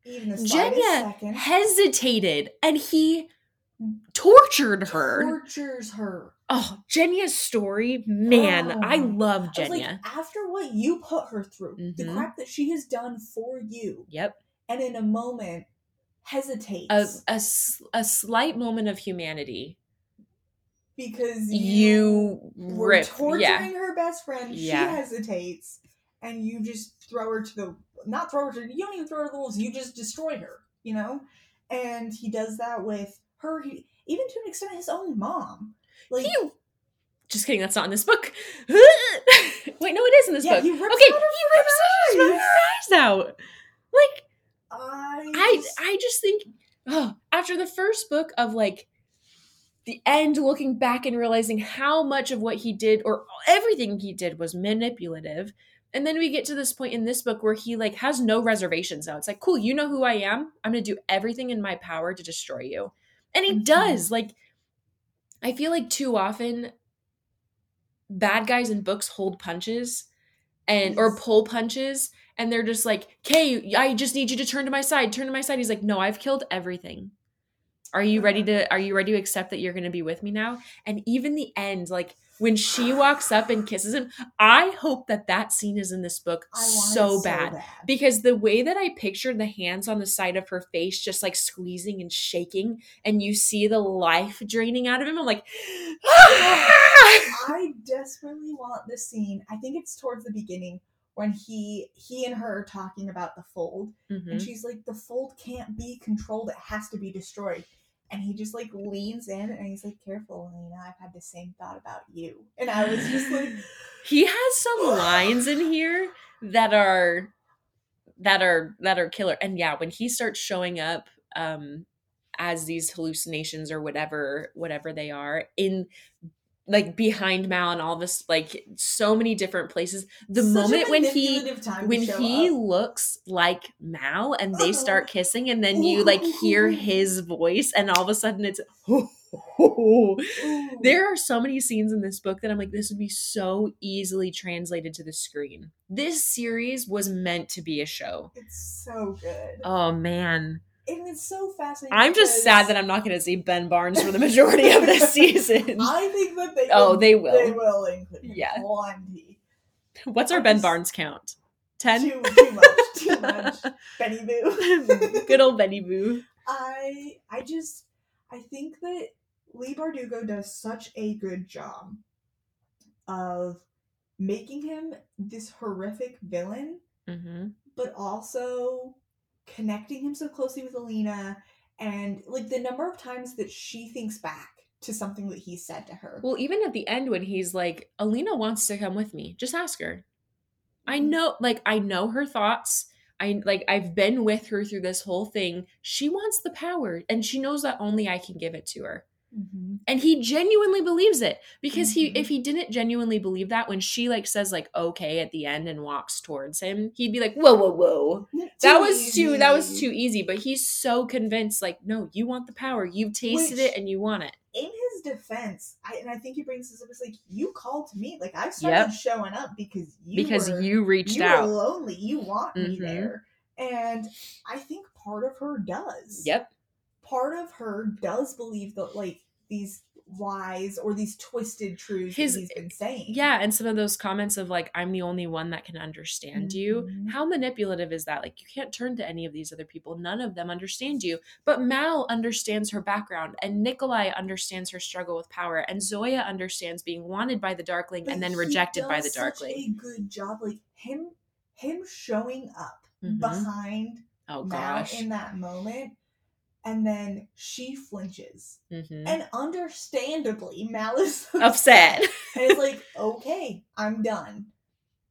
even the Jenya second, hesitated and he tortured her tortures her. oh jenya's story man Oh. i love I was like, jenya after what you put her through, the Mhm. crap that she has done for you, yep and in a moment hesitates a slight moment of humanity because you were rip torturing yeah her best friend. Yeah. She hesitates, and you just throw her to the not throw her to you don't even throw her to the wolves. You just destroy her. You know, and he does that with her. He, even to an extent, his own mom. Like He- just kidding that's not in this book wait no it is in this yeah, book he rips okay out he rips her eyes. eyes out like I, I just- I just think oh, after the first book of like the end looking back and realizing how much of what he did or everything he did was manipulative and then we get to this point in this book where he like has no reservations now it's like cool you know who i am i'm going to do everything in my power to destroy you and he Mhm. does like i feel like too often bad guys in books hold punches and or pull punches and they're just like, "Kay, I just need you to turn to my side. Turn to my side." He's like, "No, I've killed everything. Are you ready to are you ready to accept that you're going to be with me now?" And even the end, like when she walks up and kisses him, I hope that that scene is in this book want it so bad because the way that I pictured the hands on the side of her face just like squeezing and shaking, and you see the life draining out of him, I'm like, I desperately want this scene. I think it's towards the beginning when he he and her are talking about the fold, and Mhm. she's like, "The fold can't be controlled; it has to be destroyed." And he just like leans in and he's like, "Careful, Elena. I've had the same thought about you." And I was just like, he has some lines in here that are that are that are killer. And yeah, when he starts showing up um as these hallucinations or whatever whatever they are in like behind Mal and all this like so many different places. The such moment when he manipulative time to when he up. looks like Mal and they Uh-huh. start kissing and then you like hear his voice and all of a sudden it's there are so many scenes in this book that I'm like this would be so easily translated to the screen. This series was meant to be a show. It's so good. Oh man. And it's so fascinating. I'm just sad that I'm not going to see Ben Barnes for the majority of this season. I think that they Oh, will- they will. They will include Yeah. plenty. What's our Ben Barnes count? 10? Too, too much. Too much. Benny Boo. Good old Benny Boo. I I just I think that Leigh Bardugo does such a good job of making him this horrific villain, hmm but also connecting him so closely with Alina and like the number of times that she thinks back to something that he said to her. Well, even at the end when he's like, Alina wants to come with me, just ask her. I Mhm. know, like, I know her thoughts. I like, I've been with her through this whole thing. She wants the power, and she knows that only I can give it to her. Mhm. And he genuinely believes it because he, Mhm. if he didn't genuinely believe that, when she like says like okay at the end and walks towards him, he'd be like, whoa, whoa, whoa, that was too, that was too easy. But he's so convinced, like, no, you want the power, you've tasted Which- it, and you want it. in his defense, I, and I think he brings this up. It's like you called me, like I started Yep. showing up because you because were, you reached you out. were lonely. You want me Mhm. there, and I think part of her does. Yep. Part of her does believe that like these lies or these twisted truths His- that he's been saying. Yeah, and some of those comments of like, I'm the only one that can understand you. Mhm. How manipulative is that? Like, you can't turn to any of these other people. None of them understand you. But Mal understands her background, and Nikolai understands her struggle with power, and Zoya understands being wanted by the Darkling But and then rejected by the Darkling. A good job, like him, him showing up Mhm. behind Oh Mal gosh. in that moment, and then she flinches. Mhm. And understandably, Mal is Upset. and it's like, okay, I'm done.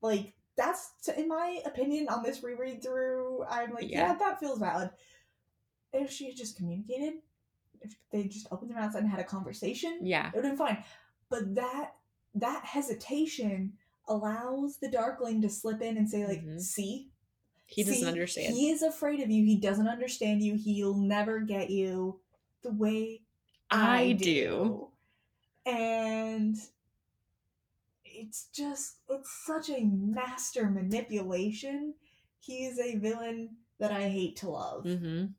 Like that's in my opinion on this reread through. I'm like, yeah, Yeah. that feels valid. If she had just communicated, if they just opened their mouths and had a conversation, yeah. it would have been fine. But that that hesitation allows the Darkling to slip in and say, like, Mhm. see, He doesn't See, understand. He is afraid of you. He doesn't understand you. He'll never get you the way I, I do. do. And it's just, it's such a master manipulation. He is a villain that I hate to love. hmm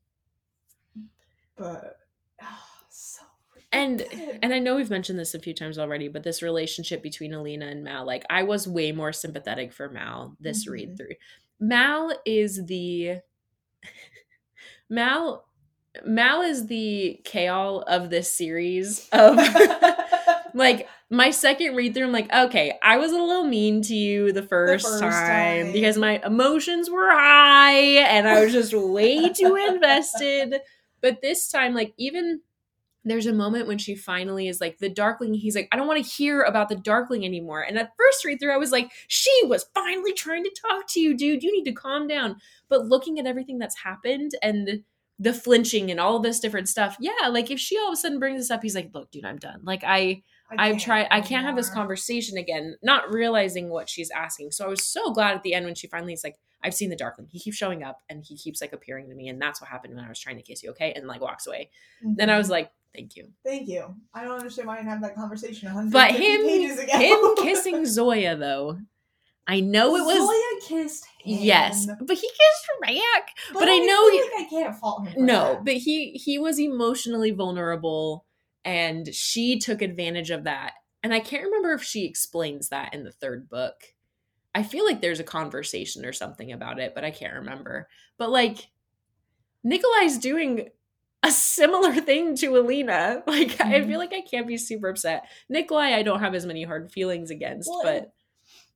But, ah, so And and I know we've mentioned this a few times already, but this relationship between Alina and Mal, like I was way more sympathetic for Mal this read Mhm. through. Mal is the Mal Mal is the Chaol of this series of like my second read through, I'm like, okay, I was a little mean to you the first, first time, time. because my emotions were high and I was just way too invested. But this time, like, even there's a moment when she finally is like, the Darkling, he's like, I don't want to hear about the Darkling anymore. And at first read through, I was like, she was finally trying to talk to you, dude. You need to calm down. But looking at everything that's happened and the flinching and all this different stuff, yeah, like if she all of a sudden brings this up, he's like, look, dude, I'm done. Like, I, I I've tried I can't have this conversation again, not realizing what she's asking. So I was so glad at the end when she finally is like, I've seen the Darkling. He keeps showing up and he keeps like appearing to me, and that's what happened when I was trying to kiss you, okay? And like walks away. Then I was Mhm. like, thank you. Thank you. I don't understand why I didn't have that conversation. But 150 him him kissing Zoya though, I know it was Zoya kissed him. yes, but he kissed her back. but I know feel he- like I can't fault him. No, that. but he he was emotionally vulnerable and she took advantage of that. And I can't remember if she explains that in the third book. I feel like there's a conversation or something about it, but I can't remember. But like Nikolai's doing a similar thing to Alina. Like I Mhm. feel like I can't be super upset. Nikolai I don't have as many hard feelings against, Well, but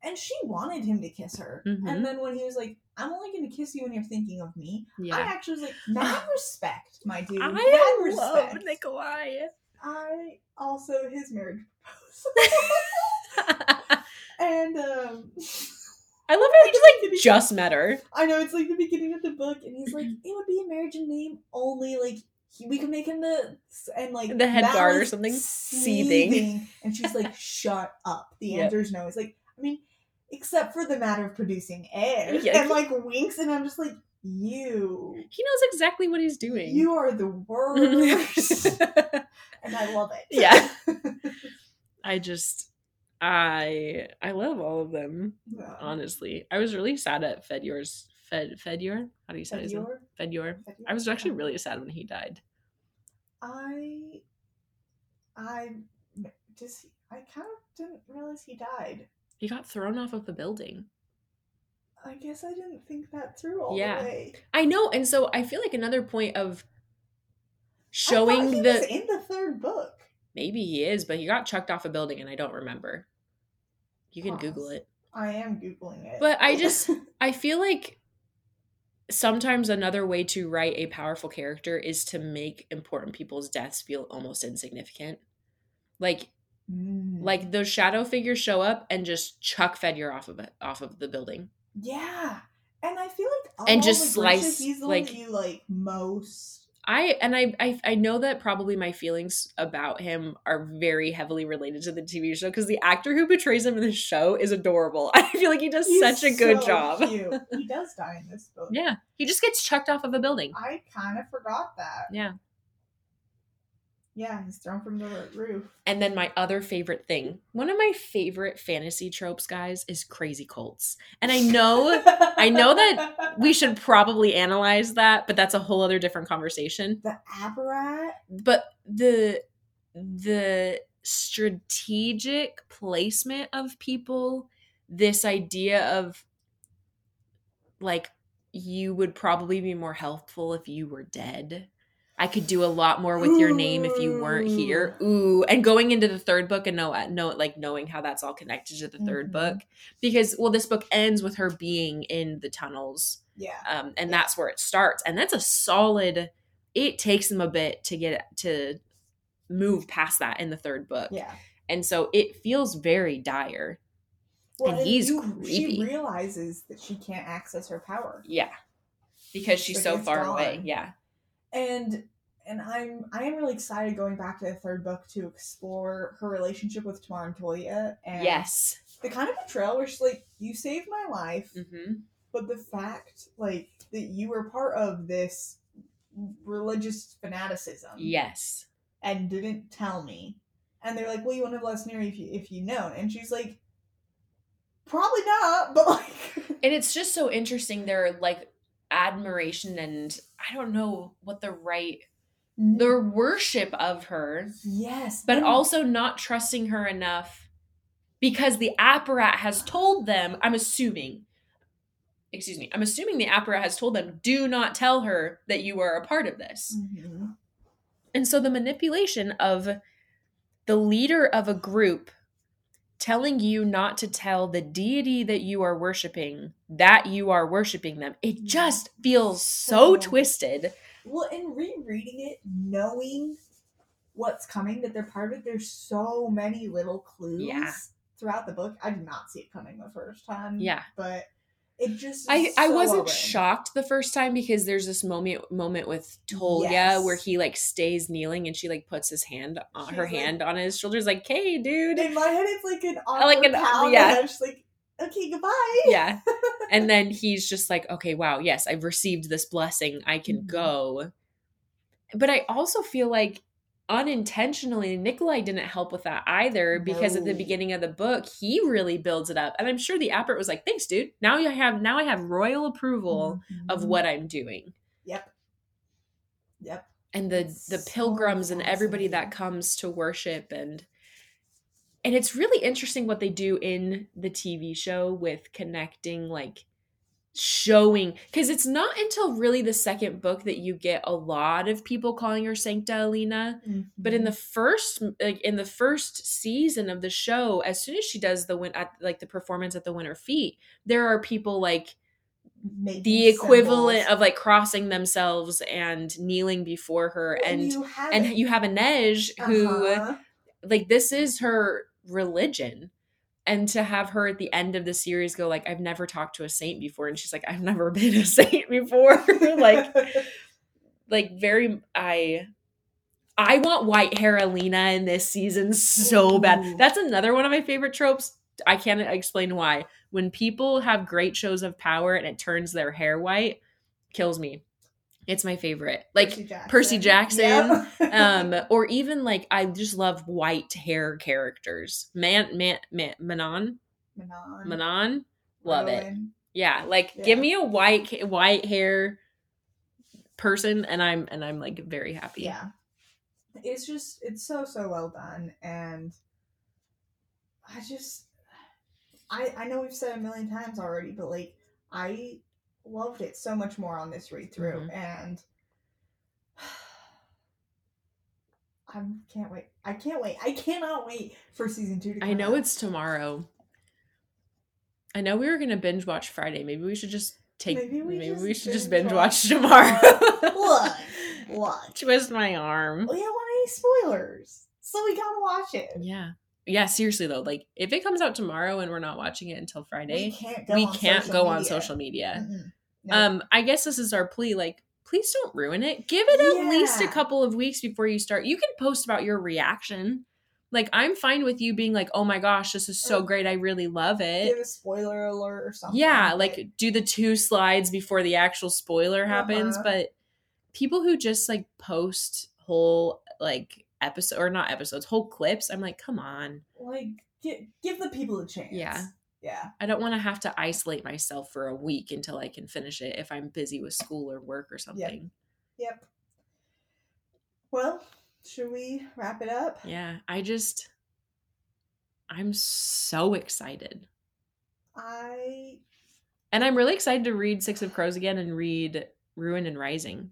and she wanted him to kiss her. Mhm. And then when he was like, "I'm only going to kiss you when you're thinking of me," I actually was like, "Mad respect, my dude. I Mad love respect." Nikolai. I also his marriage proposal, and um, I love how he just like just met her. I know it's like the beginning of the book, and he's like, "It would be a marriage in name only. Like he, we can make him the and like The head Matt guard or something, seething. seething." And she's like, "Shut up." The Yep. answer is no. It's like, I mean, except for the matter of producing air, Yeah. and like winks, and I'm just like, "You, He knows exactly what he's doing. you are the worst," mm-hmm. and I love it. Yeah. I just I I love all of them, Yeah. honestly. I was really sad at Fedyor's Fed Fedyor? How do you say his name? Fedor? Fedyor. Fedor? I was actually really sad when he died. I, I just I kind of didn't realize he died. He got thrown off of the building. I guess I didn't think that through all Yeah. the way. I know, and so I feel like another point of showing the in the third book. maybe he is, but he got chucked off a building and I don't remember. You can Google it. I am googling it, But I just I feel like sometimes another way to write a powerful character is to make important people's deaths feel almost insignificant. Like Mm. like those shadow figures show up and just chuck Fedor off of it off of the building. yeah, and I feel like And just the slice, He's the like- one that you like most. I and I, I I know that probably my feelings about him are very heavily related to the TV show because the actor who portrays him in the show is adorable. I feel like he does He's such a good so job. Cute. He does die in this book. Yeah, he just gets chucked off of a building. I kind of forgot that. Yeah. Yeah, he's thrown from the roof. And then my other favorite thing, one of my favorite fantasy tropes, guys, is crazy cults. And I know I know that we should probably analyze that, but that's a whole other different conversation. the apparat. But the the strategic placement of people, this idea of like you would probably be more helpful if you were dead. I could do a lot more with your name if you weren't here. Ooh, and going into the third book and know know like knowing how that's all connected to the 3rd Mhm. book because well this book ends with her being in the tunnels Yeah. um, and Yeah. that's where it starts and that's a solid it takes them a bit to get to move past that in the third book Yeah. and so it feels very dire And he's She creepy. realizes that she can't access her power, yeah because she's so it's far away yeah and and I'm I am really excited going back to the third book to explore her relationship with Tamar and Tolya and yes the kind of betrayal where she's like, "You saved my life, hmm but the fact like that you were part of this religious fanaticism, yes and didn't tell me. And they're like, well, you wouldn't have us near if you if you known. And she's like, probably not, but like, and it's just so interesting they're like admiration and i don't know what the right their worship of her yes, but and- also not trusting her enough because the apparat has told them i'm assuming excuse me i'm assuming the apparat has told them do not tell her that you are a part of this Mhm. and so the manipulation of the leader of a group telling you not to tell the deity that you are worshiping that you are worshiping them it mm. just feels so So- twisted Well, and rereading it, knowing what's coming, that they're part of it, there's so many little clues Yeah. throughout the book. I did not see it coming the first time. Yeah. But it just I, is I wasn't shocked the first time because there's this moment moment with Tolya Yes. where he like stays kneeling and she like puts his hand on She's her like- hand on his shoulders like hey dude In my head, it's like an Like an- pound, yeah. and like, okay, goodbye. yeah and then he's just like okay wow yes I've received this blessing I can Mhm. go but I also feel like unintentionally Nikolai didn't help with that either because at the beginning of the book he really builds it up and I'm sure the Apparat was like thanks dude now I have now I have royal approval of Mhm. what I'm doing Yep. Yep. and the It's the so pilgrims and everybody that comes to worship and and it's really interesting what they do in the TV show with connecting like showing because it's not until really the second book that you get a lot of people calling her Sancta Alina but in the Mm-hmm. first like in the first season of the show as soon as she does the win at like the performance at the winter feet there are people like Making the equivalent symbols. of like crossing themselves and kneeling before her Well, and you have and it. you have Inej who Uh-huh. like this is her religion and to have her at the end of the series go like I've never talked to a saint before and she's like I've never been a saint before like like very I I want white hair Alina in this season so bad. That's another one of my favorite tropes. I can't explain why. When people have great shows of power and it turns their hair white, kills me. It's my favorite. Like Percy Jackson, Yep. um or even like I just love white hair characters. Man man, man Manon, Manon, Manon, love it. Yeah, like Yeah. give me a white white hair person and I'm and I'm like very happy. Yeah. It's just it's so so well done and I just I I know we've said a million times already, but like I loved it so much more on this read through Mhm. and I can't wait. I can't wait. I cannot wait for season two to come I know out. it's tomorrow. I know we were gonna binge watch Friday. Maybe we should just take. Maybe Maybe we we, just should just binge binge watch watch tomorrow. What? what? Twist my arm. We don't want any spoilers. So we gotta watch it. Yeah, yeah. Seriously though, like if it comes out tomorrow and we're not watching it until We Friday, can't go we on can't social go on social media. Mm-mm. No. Um, I guess this is our plea. Like, please don't ruin it. Give it at least a couple of weeks before you start. You can post about your reaction. Like, I'm fine with you being like, "Oh my gosh, this is so great! I really love it." give a spoiler alert or something. yeah like do the two slides before the actual spoiler happens Uh-huh. but people who just like post whole like episode or not episodes whole clips i'm like come on like give, give the people a chance. Yeah. Yeah. i don't want to have to isolate myself for a week until i can finish it if i'm busy with school or work or something Yep. Well, should we wrap it up? yeah i just i'm so excited I and i'm really excited to read six of crows again and read ruin and rising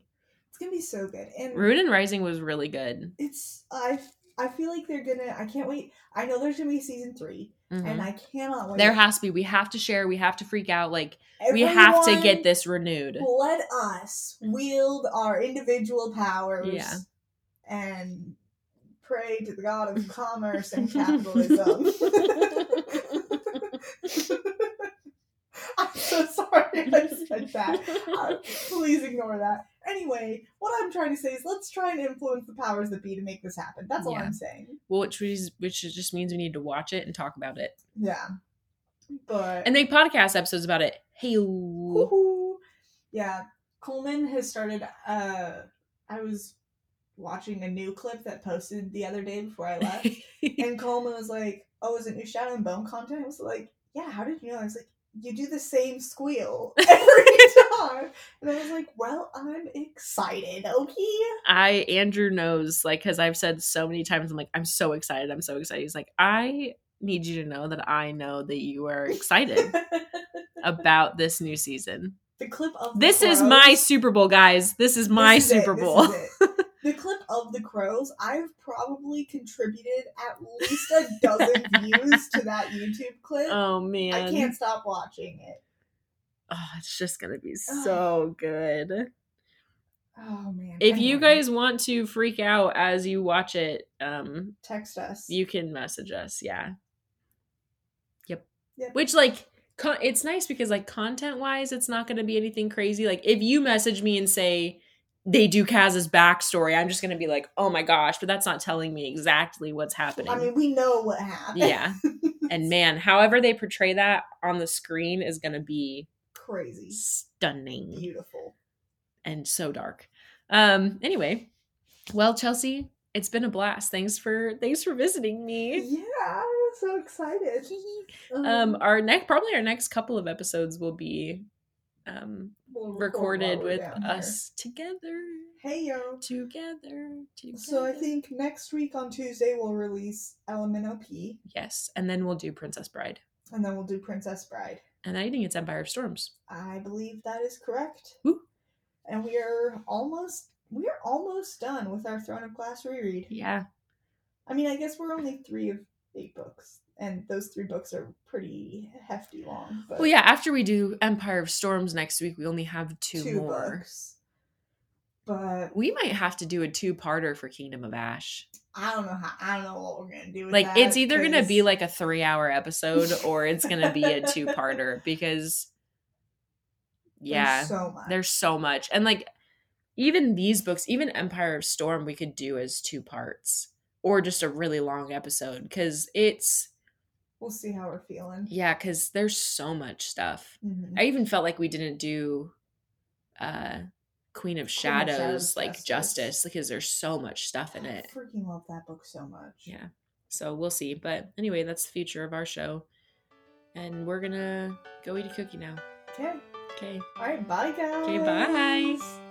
it's gonna be so good. And ruin and rising was really good it's I I feel like they're gonna I can't wait. I know there's gonna be season 3 Mhm. and I cannot wait. there has to be we have to share we have to freak out like we have to get this renewed. Let us wield our individual powers. Yeah. And pray to the god of commerce and capitalism. So sorry I said that. Uh, please ignore that. Anyway, what I'm trying to say is let's try and influence the powers that be to make this happen. That's all Yeah. I'm saying. Well, which is, which just means we need to watch it and talk about it Yeah. But and make podcast episodes about it. Hey, Yeah, Coleman has started. Uh, I was watching a new clip that posted the other day before I left, and Coleman was like, "Oh, is it new Shadow and Bone content?" I was like, "Yeah, how did you know?" I was like, "You do the same squeal every time," and I was like, "Well, I'm excited." Okay. I Andrew knows like because I've said so many times. I'm like, I'm so excited. I'm so excited. He's like, I need you to know that I know that you are excited about this new season. the clip of This is my Super Bowl, guys. This is my This is it, Super this Bowl. is it. The clip of the crows, I've probably contributed at least a dozen views to that YouTube clip. oh man, I can't stop watching it. Oh, it's just gonna be so good. Oh man. If you guys want to freak out as you watch it, um, text us. you can message us. Yeah. Yep. Yep. Which like con- it's nice because like content wise, it's not going to be anything crazy. Like if you message me and say they do Kaz's backstory, I'm just going to be like, oh my gosh, but that's not telling me exactly what's happening. I mean, we know what happened. yeah. And man, however they portray that on the screen is going to be Crazy. stunning Beautiful. and so dark. Um. Anyway, well, Chelsea, it's been a blast. Thanks for thanks for visiting me. Yeah, I'm so excited. Um, our next probably our next couple of episodes will be um we'll recorded with down here. us together. Hey yo. Together, together. So I think next week on Tuesday we'll release LMNOP, yes, and then we'll do Princess Bride, and then we'll do Princess Bride. and I think it's Empire of Storms. I believe that is correct. Woo. And we are almost we are almost done with our Throne of Glass reread. Yeah, I mean, I guess we're only three of eight books, and those three books are pretty hefty long. But well, yeah. After we do Empire of Storms next week, we only have two, more. books. But We might have to do a two-parter for Kingdom of Ash. I don't know how. I don't know what we're gonna do. With Like it's either gonna be like a three-hour episode or it's gonna be a two-parter because there's yeah, so much. there's so much and like even these books even empire of storm we could do as two parts or just a really long episode because it's We'll see how we're feeling. yeah because there's so much stuff Mhm. i even felt like we didn't do uh queen of shadows, Shadows like Justice. justice because there's so much stuff in it. I freaking love that book so much. yeah so we'll see but anyway that's the future of our show and we're gonna go eat a cookie now Okay. okay All right. Bye, guys. Okay, bye.